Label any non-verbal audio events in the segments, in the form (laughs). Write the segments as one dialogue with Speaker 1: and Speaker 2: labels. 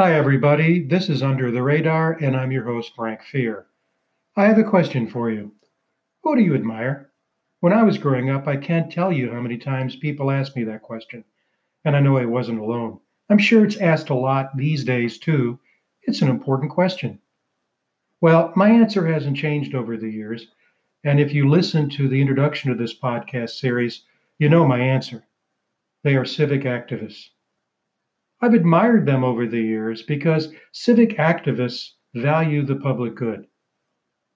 Speaker 1: Hi, everybody. This is Under the Radar, and I'm your host, Frank Fear. I have a question for you. Who do you admire? When I was growing up, I can't tell you how many times people asked me that question, and I know I wasn't alone. I'm sure it's asked a lot these days, too. It's an important question. Well, my answer hasn't changed over the years, and if you listen to the introduction of this podcast series, you know my answer. They are civic activists. I've admired them over the years because civic activists value the public good.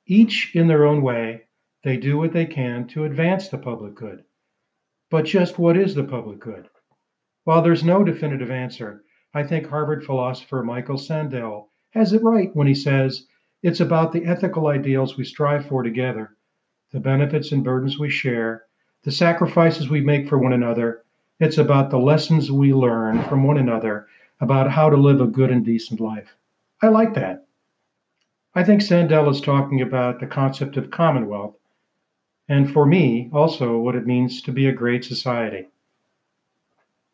Speaker 1: Each in their own way, they do what they can to advance the public good. But just what is the public good? While there's no definitive answer, I think Harvard philosopher Michael Sandel has it right when he says it's about the ethical ideals we strive for together, the benefits and burdens we share, the sacrifices we make for one another, it's about the lessons we learn from one another about how to live a good and decent life. I like that. I think Sandel is talking about the concept of commonwealth, and for me, also what it means to be a great society.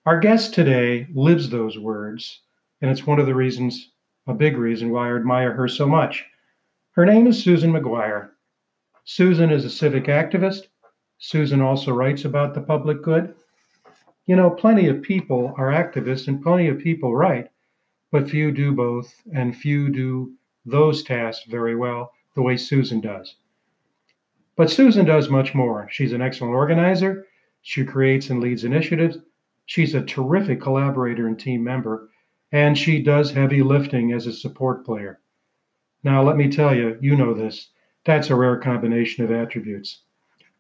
Speaker 1: Our guest today lives those words, and it's one of the reasons, a big reason, why I admire her so much. Her name is Susan McGuire. Susan is a civic activist. Susan also writes about the public good. You know, plenty of people are activists and plenty of people write, but few do both, and few do those tasks very well the way Susan does. But Susan does much more. She's an excellent organizer. She creates and leads initiatives. She's a terrific collaborator and team member, and she does heavy lifting as a support player. Now, let me tell you, you know this, that's a rare combination of attributes.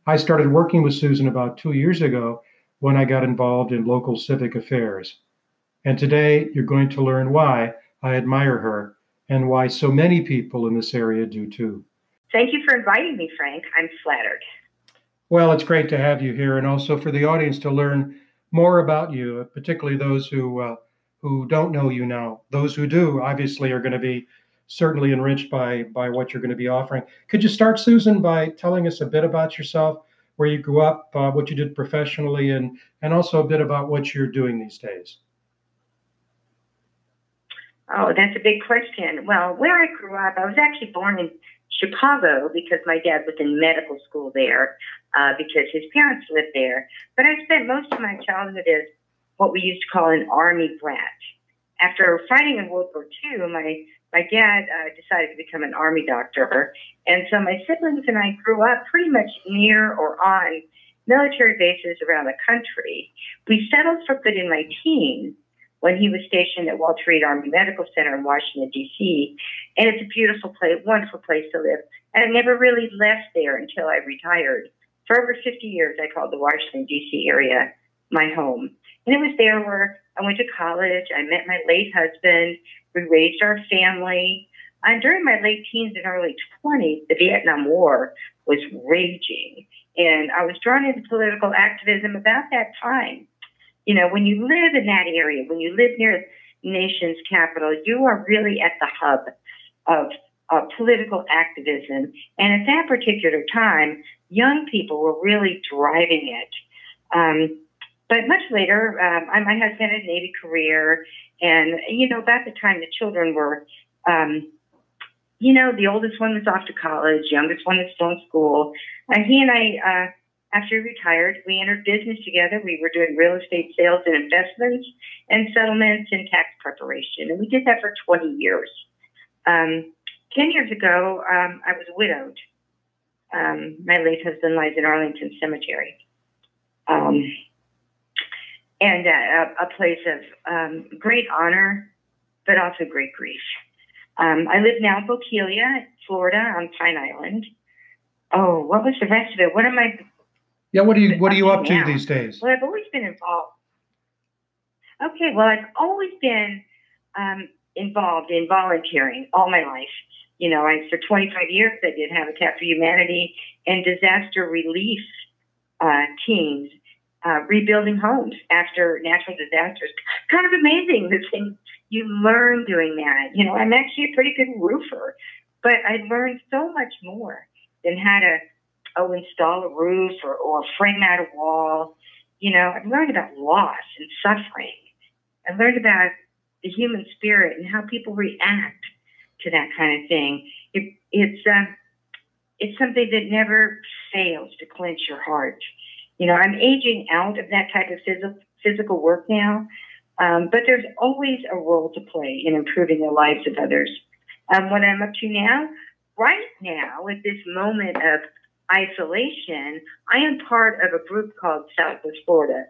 Speaker 1: I started working with Susan about two years ago when I got involved in local civic affairs. And today you're going to learn why I admire her and why so many people in this area do too.
Speaker 2: Thank you for inviting me, Frank. I'm flattered.
Speaker 1: Well, it's great to have you here and also for the audience to learn more about you, particularly those who uh, who don't know you now. Those who do obviously are going to be certainly enriched by by what you're going to be offering. Could you start Susan by telling us a bit about yourself where you grew up, uh, what you did professionally, and and also a bit about what you're doing these days.
Speaker 2: Oh, that's a big question. Well, where I grew up, I was actually born in Chicago because my dad was in medical school there, uh, because his parents lived there. But I spent most of my childhood as what we used to call an army brat. After fighting in World War II, my my dad uh, decided to become an army doctor. And so my siblings and I grew up pretty much near or on military bases around the country. We settled for good in my teens when he was stationed at Walter Reed Army Medical Center in Washington, D.C. And it's a beautiful place, wonderful place to live. And I never really left there until I retired. For over 50 years, I called the Washington, D.C. area my home. And it was there where I went to college. I met my late husband. We raised our family. And during my late teens and early 20s, the Vietnam War was raging. And I was drawn into political activism about that time. You know, when you live in that area, when you live near the nation's capital, you are really at the hub of, of political activism. And at that particular time, young people were really driving it. Um, but much later, um, my husband had a Navy career, and you know, about the time the children were, um, you know, the oldest one was off to college, youngest one was still in school. And he and I, uh, after he retired, we entered business together. We were doing real estate sales and investments, and settlements and tax preparation, and we did that for 20 years. Um, Ten years ago, um, I was widowed. Um, my late husband lies in Arlington Cemetery. Um, and a, a place of um, great honor, but also great grief. Um, I live now in Bokeelia, Florida, on Pine Island. Oh, what was the rest of it? What am I?
Speaker 1: Yeah, what are you What are you up to now? these days?
Speaker 2: Well, I've always been involved. Okay, well, I've always been um, involved in volunteering all my life. You know, I for 25 years I did Habitat for Humanity and disaster relief uh, teams uh, rebuilding homes after natural disasters. Kind of amazing the things you learn doing that. You know, I'm actually a pretty good roofer, but I learned so much more than how to oh install a roof or, or frame out a wall. You know, I've learned about loss and suffering. I learned about the human spirit and how people react to that kind of thing. It, it's uh, it's something that never fails to clench your heart. You know, I'm aging out of that type of physical physical work now, um, but there's always a role to play in improving the lives of others. Um, what I'm up to now, right now, at this moment of isolation, I am part of a group called Southwest Florida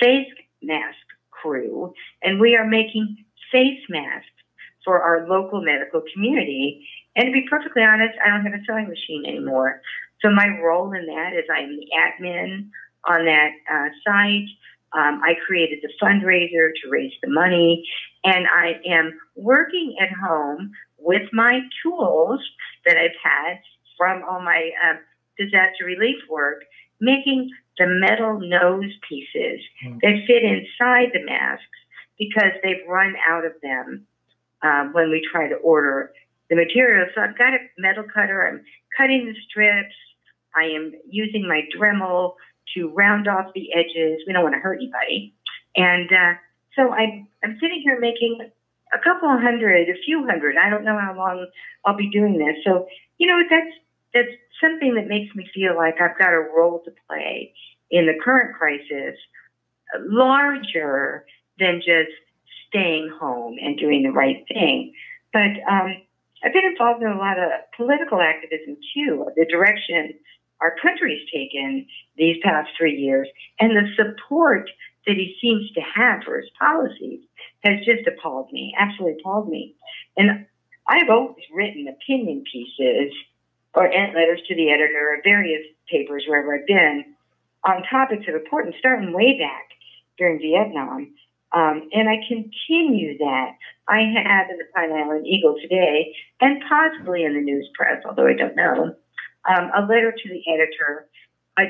Speaker 2: Face Mask Crew, and we are making face masks for our local medical community. And to be perfectly honest, I don't have a sewing machine anymore. So my role in that is I'm the admin on that uh, site. Um, I created the fundraiser to raise the money, and I am working at home with my tools that I've had from all my uh, disaster relief work, making the metal nose pieces mm. that fit inside the masks because they've run out of them um, when we try to order the material. So I've got a metal cutter. I'm cutting the strips. I am using my Dremel to round off the edges. We don't want to hurt anybody. And uh, so I'm, I'm sitting here making a couple hundred, a few hundred. I don't know how long I'll be doing this. So, you know, that's, that's something that makes me feel like I've got a role to play in the current crisis larger than just staying home and doing the right thing. But um, I've been involved in a lot of political activism too, the direction our country's taken these past three years, and the support that he seems to have for his policies has just appalled me, absolutely appalled me. And I've always written opinion pieces or letters to the editor of various papers wherever I've been on topics of importance, starting way back during Vietnam. Um, and I continue that. I have in the Pine Island Eagle today, and possibly in the news press, although I don't know, um, a letter to the editor, a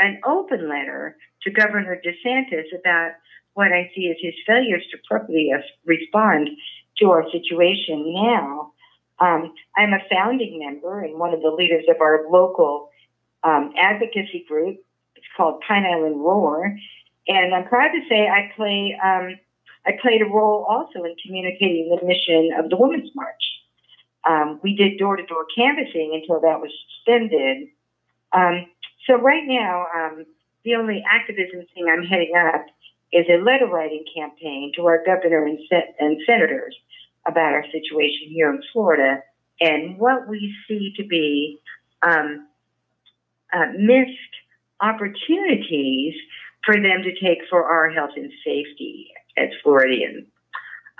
Speaker 2: an open letter to Governor DeSantis about what I see as his failures to properly respond to our situation now. Um, I'm a founding member and one of the leaders of our local um, advocacy group. It's called Pine Island Roar, and I'm proud to say I play um, I played a role also in communicating the mission of the Women's March. Um, we did door to door canvassing until that was suspended. Um, so right now, um, the only activism thing I'm heading up is a letter writing campaign to our governor and, and senators about our situation here in Florida and what we see to be um, uh, missed opportunities for them to take for our health and safety as Floridians.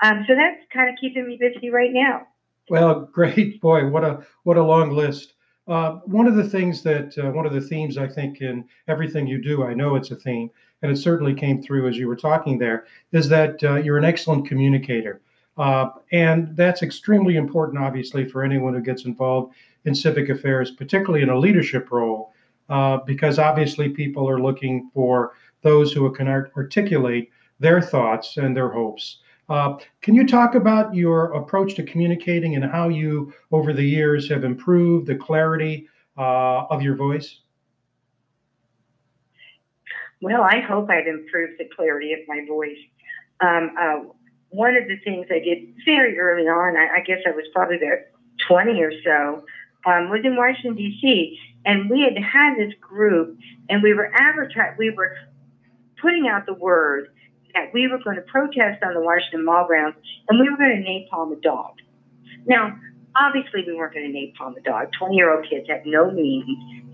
Speaker 2: Um, so that's kind of keeping me busy right now.
Speaker 1: Well, great (laughs) boy! What a what a long list. Uh, one of the things that uh, one of the themes I think in everything you do, I know it's a theme, and it certainly came through as you were talking there, is that uh, you're an excellent communicator, uh, and that's extremely important, obviously, for anyone who gets involved in civic affairs, particularly in a leadership role, uh, because obviously people are looking for those who can articulate their thoughts and their hopes. Uh, can you talk about your approach to communicating and how you, over the years, have improved the clarity uh, of your voice?
Speaker 2: Well, I hope I've improved the clarity of my voice. Um, uh, one of the things I did very early on, I, I guess I was probably there 20 or so, um, was in Washington, D.C. And we had had this group, and we were advertising, we were putting out the word that we were going to protest on the Washington Mall grounds and we were going to napalm a dog. Now, obviously, we weren't going to napalm the dog. 20 year old kids have no means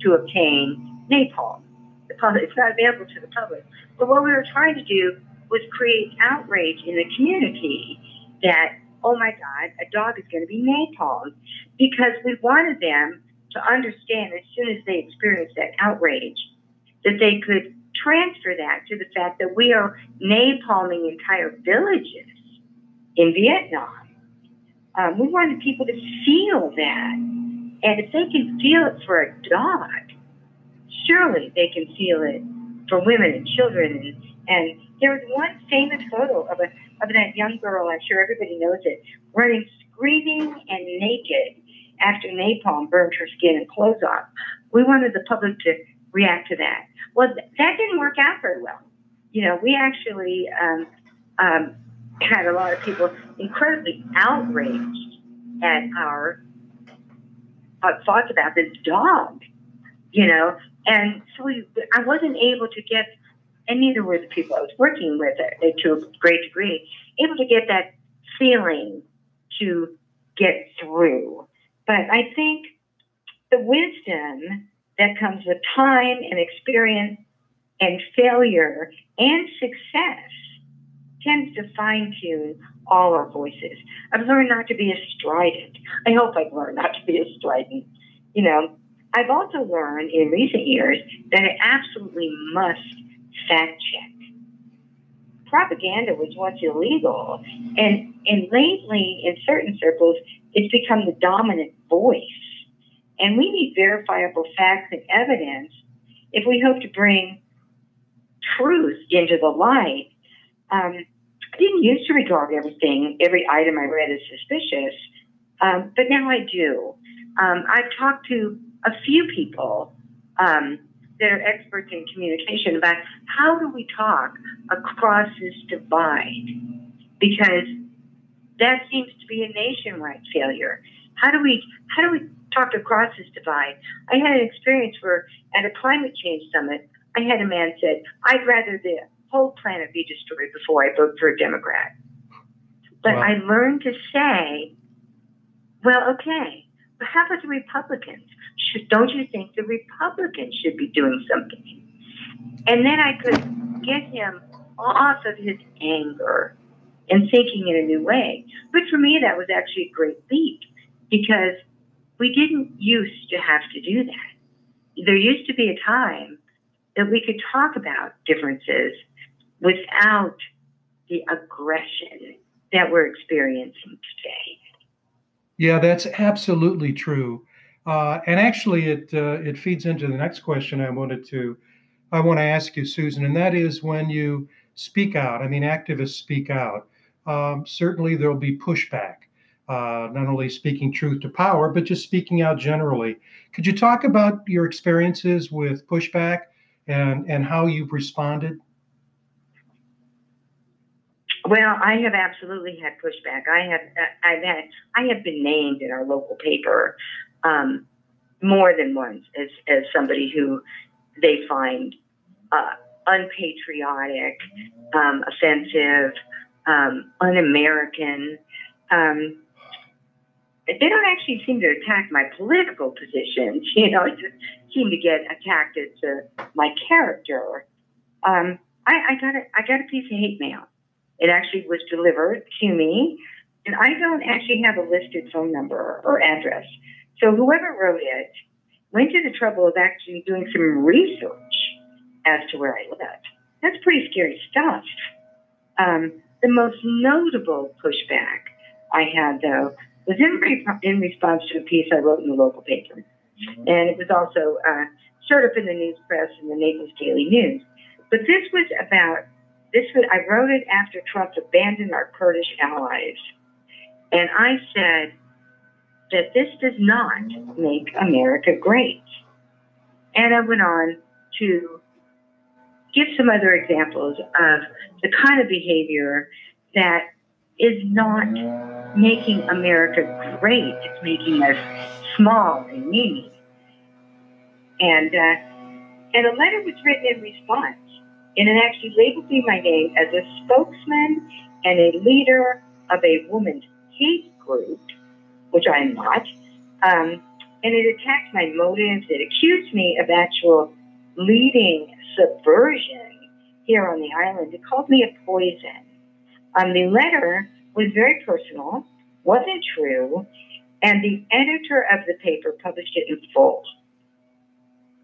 Speaker 2: to obtain napalm. The public, it's not available to the public. But what we were trying to do was create outrage in the community that, oh my God, a dog is going to be napalmed because we wanted them to understand as soon as they experienced that outrage that they could transfer that to the fact that we are napalming entire villages in Vietnam. Um, we wanted people to feel that. And if they can feel it for a dog, surely they can feel it for women and children. And, and there was one famous photo of, a, of that young girl, I'm sure everybody knows it, running screaming and naked after napalm burned her skin and clothes off. We wanted the public to react to that. Well, that didn't work out very well. You know, we actually um, um, had a lot of people incredibly outraged at our uh, thoughts about this dog, you know. And so we, I wasn't able to get, and neither were the people I was working with uh, to a great degree, able to get that feeling to get through. But I think the wisdom that comes with time and experience and failure and success tends to fine tune all our voices. I've learned not to be as strident. I hope I've learned not to be as strident. You know, I've also learned in recent years that I absolutely must fact check. Propaganda was once illegal, and, and lately, in certain circles, it's become the dominant voice. And we need verifiable facts and evidence if we hope to bring truth into the light. Um, I didn't used to regard everything, every item I read as suspicious, um, but now I do. Um, I've talked to a few people um, that are experts in communication about how do we talk across this divide, because that seems to be a nationwide failure. How do we how do we talk across this divide? I had an experience where at a climate change summit, I had a man said, "I'd rather the whole planet be destroyed before I vote for a Democrat." But wow. I learned to say, "Well, okay, but how about the Republicans? Should, don't you think the Republicans should be doing something?" And then I could get him off of his anger and thinking in a new way. But for me, that was actually a great leap because we didn't used to have to do that. There used to be a time that we could talk about differences without the aggression that we're experiencing today.
Speaker 1: Yeah, that's absolutely true. Uh, and actually, it uh, it feeds into the next question I wanted to I want to ask you, Susan, and that is when you speak out. I mean, activists speak out. Um, certainly, there will be pushback uh, not only speaking truth to power, but just speaking out generally. Could you talk about your experiences with pushback and, and how you've responded?
Speaker 2: Well, I have absolutely had pushback. I have I've had I have been named in our local paper um, more than once as as somebody who they find uh, unpatriotic, um, offensive, um, un-American. Um, they don't actually seem to attack my political positions. (laughs) You know, just seem to get attacked as uh, my character. Um, I, I got a, I got a piece of hate mail. It actually was delivered to me, and I don't actually have a listed phone number or address. So whoever wrote it went to the trouble of actually doing some research as to where I lived. That's pretty scary stuff. Um, the most notable pushback I had, though, was in, in response to a piece I wrote in the local paper. Mm-hmm. And it was also uh, showed up in the news press in the Naples Daily News. But this was about this. Was, I wrote it after Trump abandoned our Kurdish allies, and I said that this does not make America great. And I went on to give some other examples of the kind of behavior that is not making America great. It's making us small and mean. And uh, and a letter was written in response, and it actually labeled me my name as a spokesman and a leader of a woman's hate group, which I am not. Um, and it attacked my motives. It accused me of actual leading subversion here on the island. It called me a poison. Um, the letter was very personal, wasn't true, and the editor of the paper published it in full.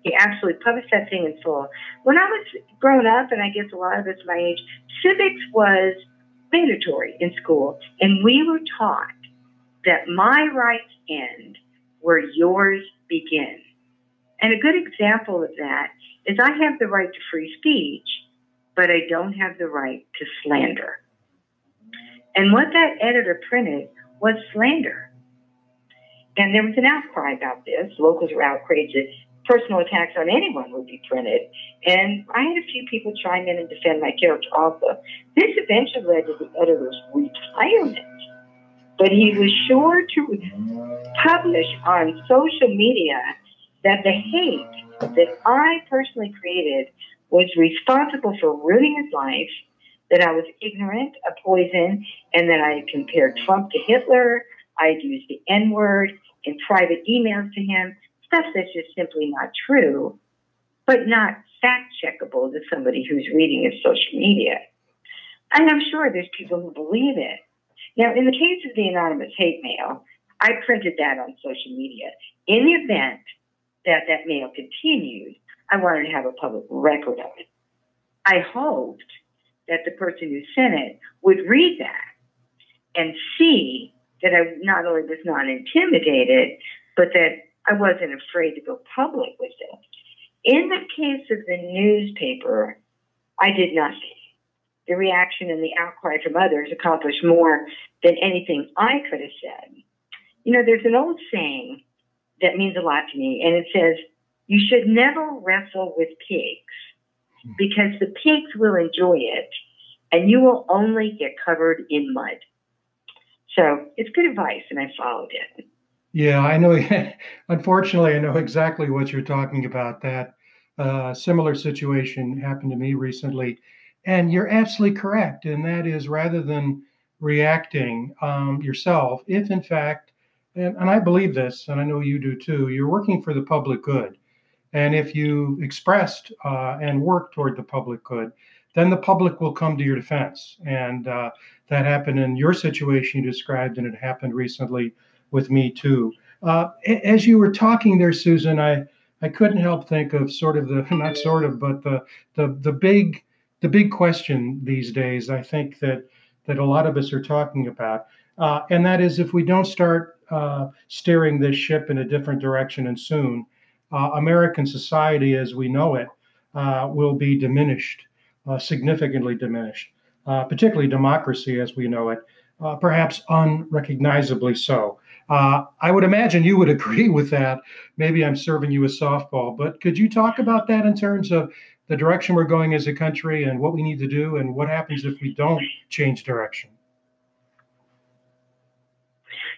Speaker 2: He absolutely published that thing in full. When I was growing up, and I guess a lot of us my age, civics was mandatory in school, and we were taught that my rights end where yours begin. And a good example of that is I have the right to free speech, but I don't have the right to slander. And what that editor printed was slander. And there was an outcry about this. Locals were outraged personal attacks on anyone would be printed. And I had a few people chime in and defend my character also. This eventually led to the editor's retirement. But he was sure to publish on social media that the hate that I personally created was responsible for ruining his life, that I was ignorant, a poison, and that I compared Trump to Hitler. I had used the N word in private emails to him, stuff that's just simply not true, but not fact checkable to somebody who's reading his social media. And I'm sure there's people who believe it. Now, in the case of the anonymous hate mail, I printed that on social media. In the event that that mail continued, I wanted to have a public record of it. I hoped that the person who sent it would read that and see that I not only was not intimidated, but that I wasn't afraid to go public with it. In the case of the newspaper, I did nothing. The reaction and the outcry from others accomplished more than anything I could have said. You know, there's an old saying that means a lot to me, and it says, You should never wrestle with pigs because the pigs will enjoy it and you will only get covered in mud. So it's good advice, and I followed it.
Speaker 1: Yeah, I know. (laughs) Unfortunately, I know exactly what you're talking about. That uh, similar situation happened to me recently. And you're absolutely correct. And that is rather than reacting um, yourself, if in fact, and, and I believe this, and I know you do too, you're working for the public good. And if you expressed uh, and worked toward the public good, then the public will come to your defense. And uh, that happened in your situation you described, and it happened recently with me too. Uh, as you were talking there, Susan, I, I couldn't help think of sort of the (laughs) not sort of, but the the the big the big question these days. I think that that a lot of us are talking about, uh, and that is if we don't start uh, steering this ship in a different direction and soon, American society as we know it uh, will be diminished uh, significantly diminished, uh, particularly democracy as we know it, uh, perhaps unrecognizably so. Uh, I would imagine you would (laughs) agree with that. Maybe I'm serving you a softball, but could you talk about that in terms of the direction we're going as a country and what we need to do and what happens if we don't change direction?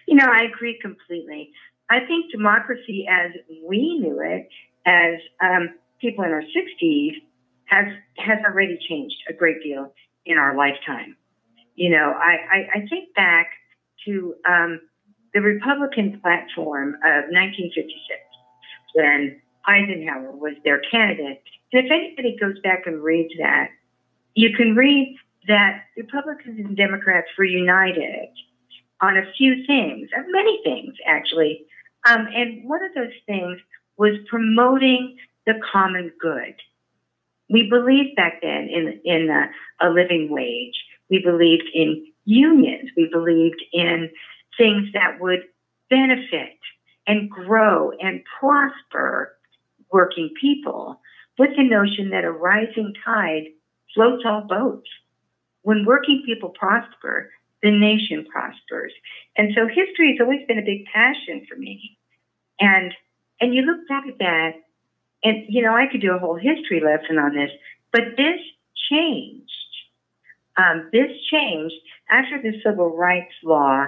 Speaker 2: You know, I agree completely. I think democracy as we knew it, as um, people in our 60s, has has already changed a great deal in our lifetime. You know, I, I, I think back to um, the Republican platform of 1956 when Eisenhower was their candidate. And if anybody goes back and reads that, you can read that Republicans and Democrats were united on a few things, many things actually. Um, and one of those things was promoting the common good we believed back then in in a, a living wage. We believed in unions. We believed in things that would benefit and grow and prosper working people with the notion that a rising tide floats all boats. When working people prosper, the nation prospers. And so history has always been a big passion for me. And and you look back at that and, you know, I could do a whole history lesson on this, but this changed. Um, this changed after the civil rights law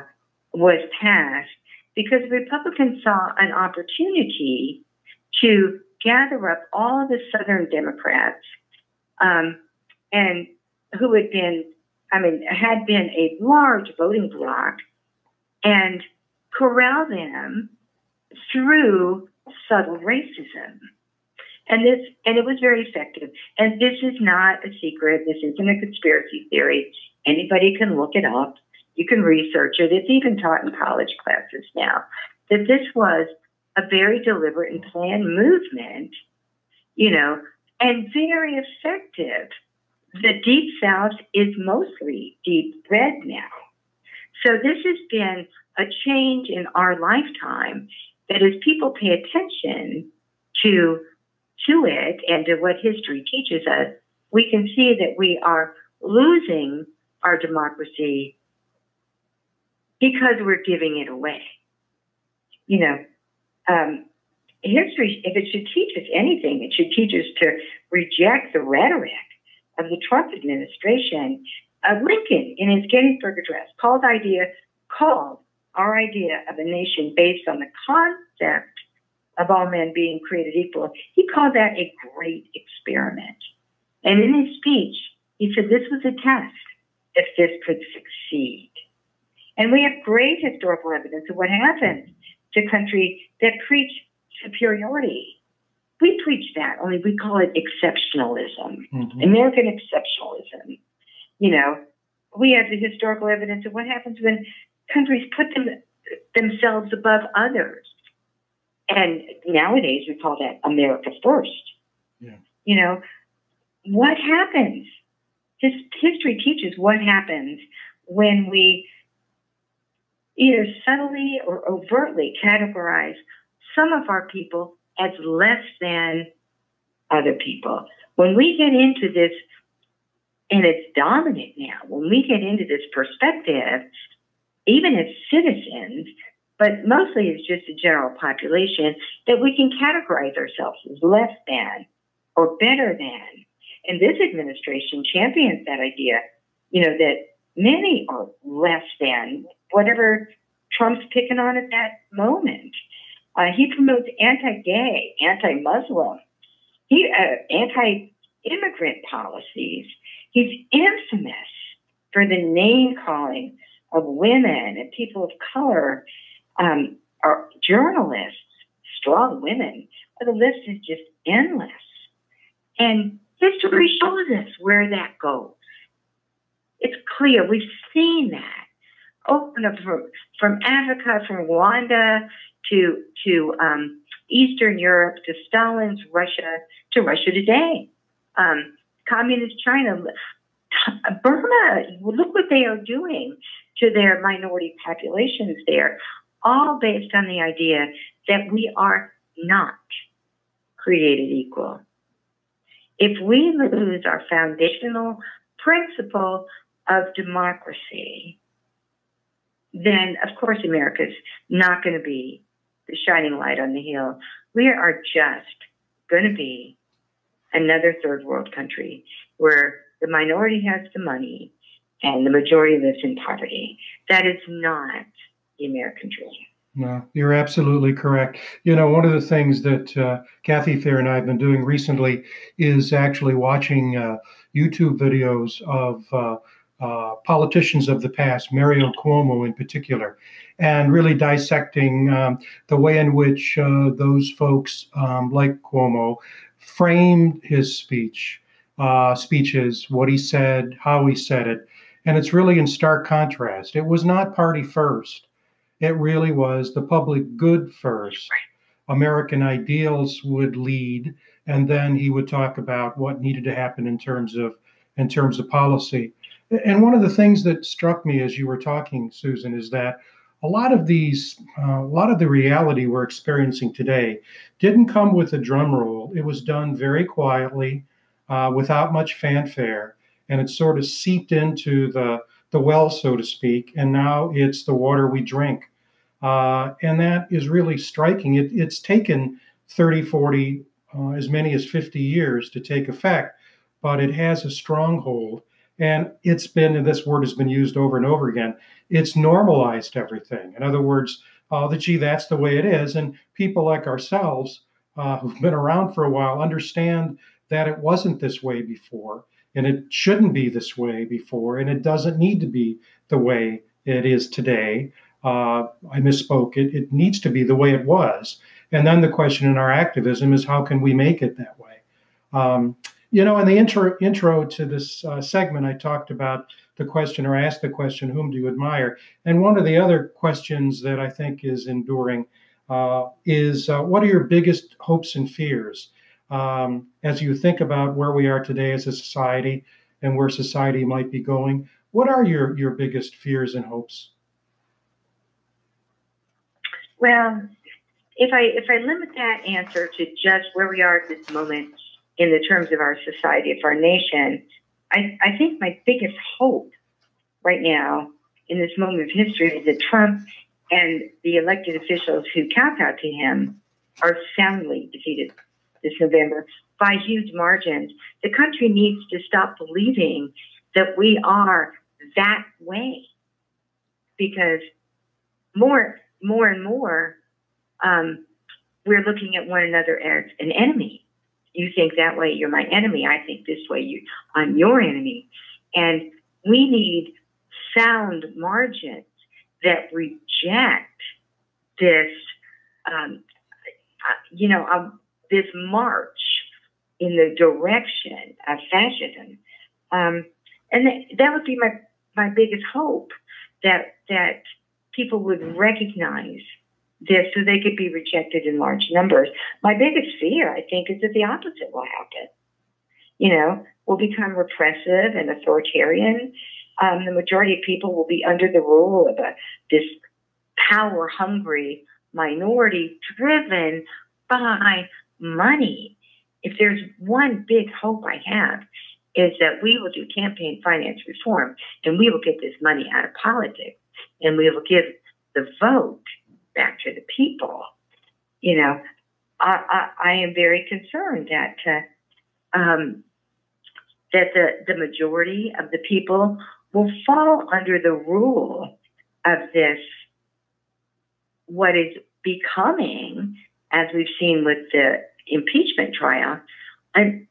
Speaker 2: was passed because Republicans saw an opportunity to gather up all the Southern Democrats um, and who had been, I mean, had been a large voting bloc and corral them through subtle racism. And this, and it was very effective. And this is not a secret. This isn't a conspiracy theory. Anybody can look it up. You can research it. It's even taught in college classes now. That this was a very deliberate and planned movement, you know, and very effective. The Deep South is mostly deep red now. So this has been a change in our lifetime that as people pay attention to to it and to what history teaches us, we can see that we are losing our democracy because we're giving it away. You know, um, history, if it should teach us anything, it should teach us to reject the rhetoric of the Trump administration. Uh, Lincoln, in his Gettysburg Address, called idea called our idea of a nation based on the concept of all men being created equal. He called that a great experiment. And in his speech, he said this was a test if this could succeed. And we have great historical evidence of what happens to countries that preach superiority. We preach that, only we call it exceptionalism, mm-hmm. American exceptionalism. You know, we have the historical evidence of what happens when countries put them, themselves above others. And nowadays we call that America first. Yeah. You know, what happens? His history teaches what happens when we either subtly or overtly categorize some of our people as less than other people. When we get into this, and it's dominant now, when we get into this perspective, even as citizens, but mostly as just a general population, that we can categorize ourselves as less than or better than. And this administration champions that idea, you know, that many are less than whatever Trump's picking on at that moment. Uh, he promotes anti-gay, anti-Muslim, he uh, anti-immigrant policies. He's infamous for the name calling of women and people of color, um, are journalists, strong women. The list is just endless. And history shows us where that goes. It's clear. We've seen that. Open up from, from Africa, from Rwanda to to um, Eastern Europe, to Stalin's Russia, to Russia today. Um, communist China, Burma, look what they are doing to their minority populations there, all based on the idea that we are not created equal. If we lose our foundational principle of democracy, then of course America's not going to be the shining light on the hill. We are just going to be another third world country where the minority has the money and the majority lives in poverty. That is not the American dream.
Speaker 1: No, you're absolutely correct. You know, one of the things that uh, Kathy Fear and I have been doing recently is actually watching uh, YouTube videos of uh, uh politicians of the past, Mario Cuomo in particular, and really dissecting um, the way in which uh, those folks, um, like Cuomo, framed his speech, uh, speeches, what he said, how he said it, and it's really in stark contrast. It was not party first, it really was the public good first. American ideals would lead, and then he would talk about what needed to happen in terms of in terms of policy. And one of the things that struck me as you were talking, Susan, is that a lot of these, uh, a lot of the reality we're experiencing today didn't come with a drum roll. It was done very quietly, uh, without much fanfare and it sort of seeped into the the well, so to speak, and now it's the water we drink. Uh, and that is really striking. It, it's taken 30, 40, uh, as many as 50 years to take effect, but it has a stronghold. And it's been, and this word has been used over and over again, it's normalized everything. In other words, uh, that, gee, that's the way it is. And people like ourselves uh, who've been around for a while understand that it wasn't this way before and it shouldn't be this way before, and it doesn't need to be the way it is today. Uh, I misspoke. It, it needs to be the way it was. And then the question in our activism is how can we make it that way? Um, you know, in the intro, intro to this uh, segment, I talked about the question or asked the question, whom do you admire? And one of the other questions that I think is enduring uh, is uh, what are your biggest hopes and fears? Um, as you think about where we are today as a society and where society might be going, what are your, your biggest fears and hopes?
Speaker 2: Well, if I if I limit that answer to just where we are at this moment in the terms of our society, of our nation, I, I think my biggest hope right now in this moment of history is that Trump and the elected officials who kowtow to him are soundly defeated this November by huge margins. The country needs to stop believing that we are that way because more, more and more, um, we're looking at one another as an enemy. You think that way, you're my enemy. I think this way, you, I'm your enemy. And we need sound margins that reject this, um, uh, you know, um, this march in the direction of fascism. Um, and th- that would be my, my biggest hope that, that people would recognize this so they could be rejected in large numbers. My biggest fear, I think, is that the opposite will happen. You know, we'll become repressive and authoritarian. Um, the majority of people will be under the rule of a, this power hungry minority driven by money. If there's one big hope I have, is that we will do campaign finance reform and we will get this money out of politics and we will give the vote back to the people. You know, I, I, I am very concerned that uh, um, that the, the majority of the people will fall under the rule of this, what is becoming, as we've seen with the impeachment trial, and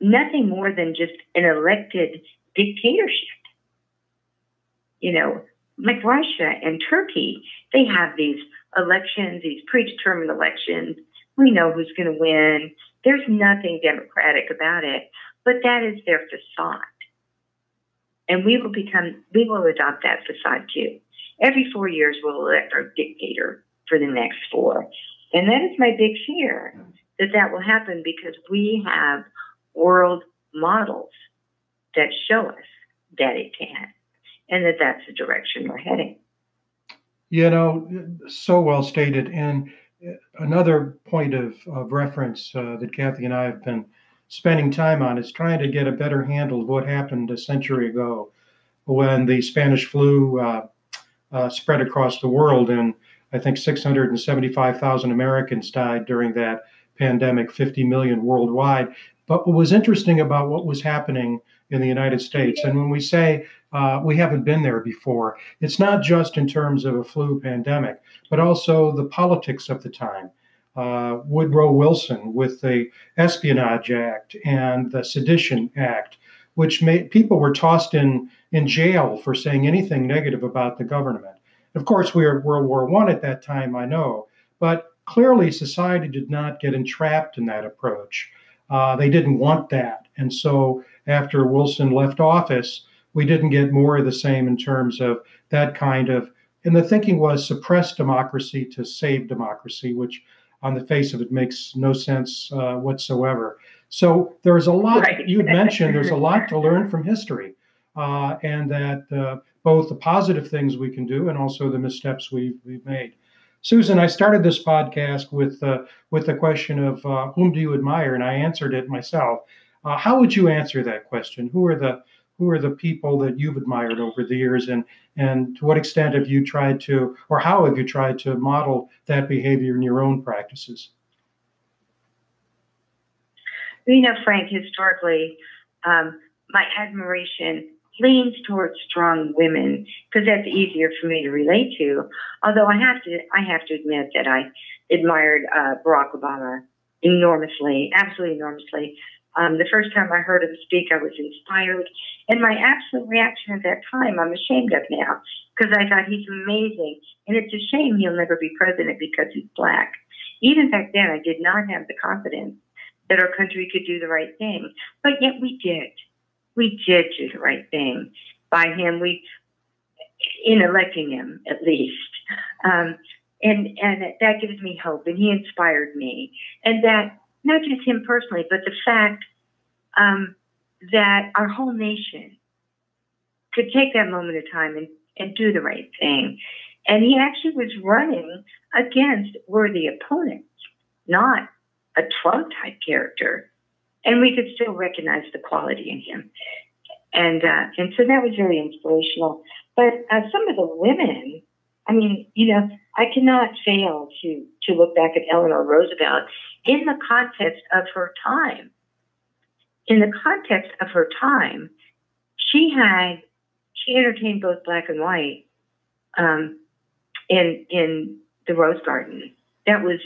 Speaker 2: nothing more than just an elected dictatorship. You know, like Russia and Turkey, they have these elections, these predetermined elections. We know who's going to win. There's nothing democratic about it, but that is their facade. And we will become, we will adopt that facade too. Every four years, we'll elect our dictator for the next four. And that is my big fear that that will happen because we have world models that show us that it can and that that's the direction we're heading.
Speaker 1: You know, so well stated. And another point of, of reference uh, that Kathy and I have been spending time on is trying to get a better handle of what happened a century ago when the Spanish flu uh, uh, spread across the world. And I think 675,000 Americans died during that pandemic, 50 million worldwide. But what was interesting about what was happening in the United States, and when we say uh, we haven't been there before, it's not just in terms of a flu pandemic, but also the politics of the time. Uh, Woodrow Wilson with the Espionage Act and the Sedition Act, which made people were tossed in in jail for saying anything negative about the government. Of course, we were World War One at that time, I know, but clearly society did not get entrapped in that approach. Uh, they didn't want that. And so after Wilson left office, we didn't get more of the same in terms of that kind of, and the thinking was suppress democracy to save democracy, which on the face of it makes no sense uh, whatsoever. So there's a lot, right. you had mentioned, there's a (laughs) lot to learn from history. Uh, and that uh, both the positive things we can do and also the missteps we've, we've made. Susan, I started this podcast with uh, with the question of uh, whom do you admire, and I answered it myself. Uh, how would you answer that question? Who are the who are the people that you've admired over the years, and and to what extent have you tried to, or how have you tried to model that behavior in your own practices?
Speaker 2: You know, Frank, historically, um, my admiration leans towards strong women because that's easier for me to relate to. Although I have to, I have to admit that I admired uh, Barack Obama enormously, absolutely enormously. Um, the first time I heard him speak, I was inspired, and my absolute reaction at that time, I'm ashamed of now because I thought he's amazing, and it's a shame he'll never be president because he's black. Even back then, I did not have the confidence that our country could do the right thing, but yet we did we did do the right thing by him. We, in electing him at least, um, and and that gives me hope. And he inspired me, and that not just him personally, but the fact um, that our whole nation could take that moment of time and, and do the right thing. And he actually was running against worthy opponents, not a Trump type character and we could still recognize the quality in him. And uh, and so that was very inspirational. But uh, some of the women, I mean, you know, I cannot fail to to look back at Eleanor Roosevelt in the context of her time. In the context of her time, she had she entertained both black and white um, in in the Rose Garden. That was,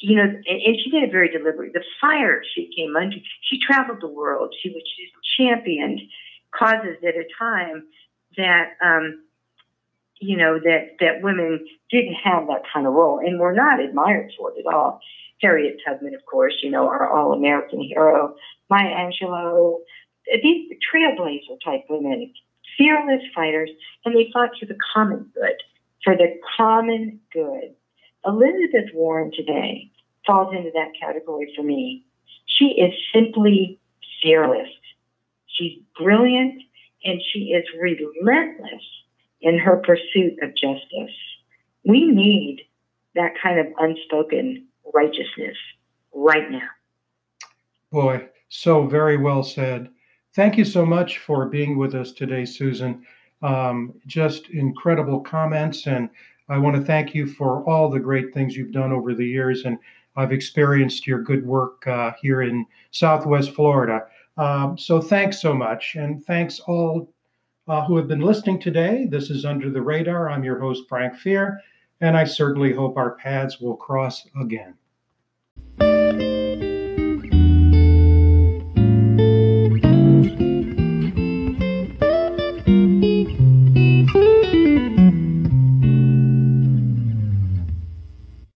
Speaker 2: you know, and, and she did it very deliberately. The fire she came under, she traveled the world. She was she championed causes at a time that um, you know that that women didn't have that kind of role and were not admired for it at all. Harriet Tubman, of course, you know, our all-American hero, Maya Angelou, these trailblazer type women, fearless fighters, and they fought for the common good, for the common good. Elizabeth Warren today falls into that category for me. She is simply fearless. She's brilliant and she is relentless in her pursuit of justice. We need that kind of unspoken righteousness right now.
Speaker 1: Boy, so very well said. Thank you so much for being with us today, Susan. Um, just incredible comments, and I want to thank you for all the great things you've done over the years. And I've experienced your good work uh, here in Southwest Florida. Um, so thanks so much. And thanks all uh, who have been listening today. This is Under the Radar. I'm your host, Frank Fear, and I certainly hope our paths will cross again.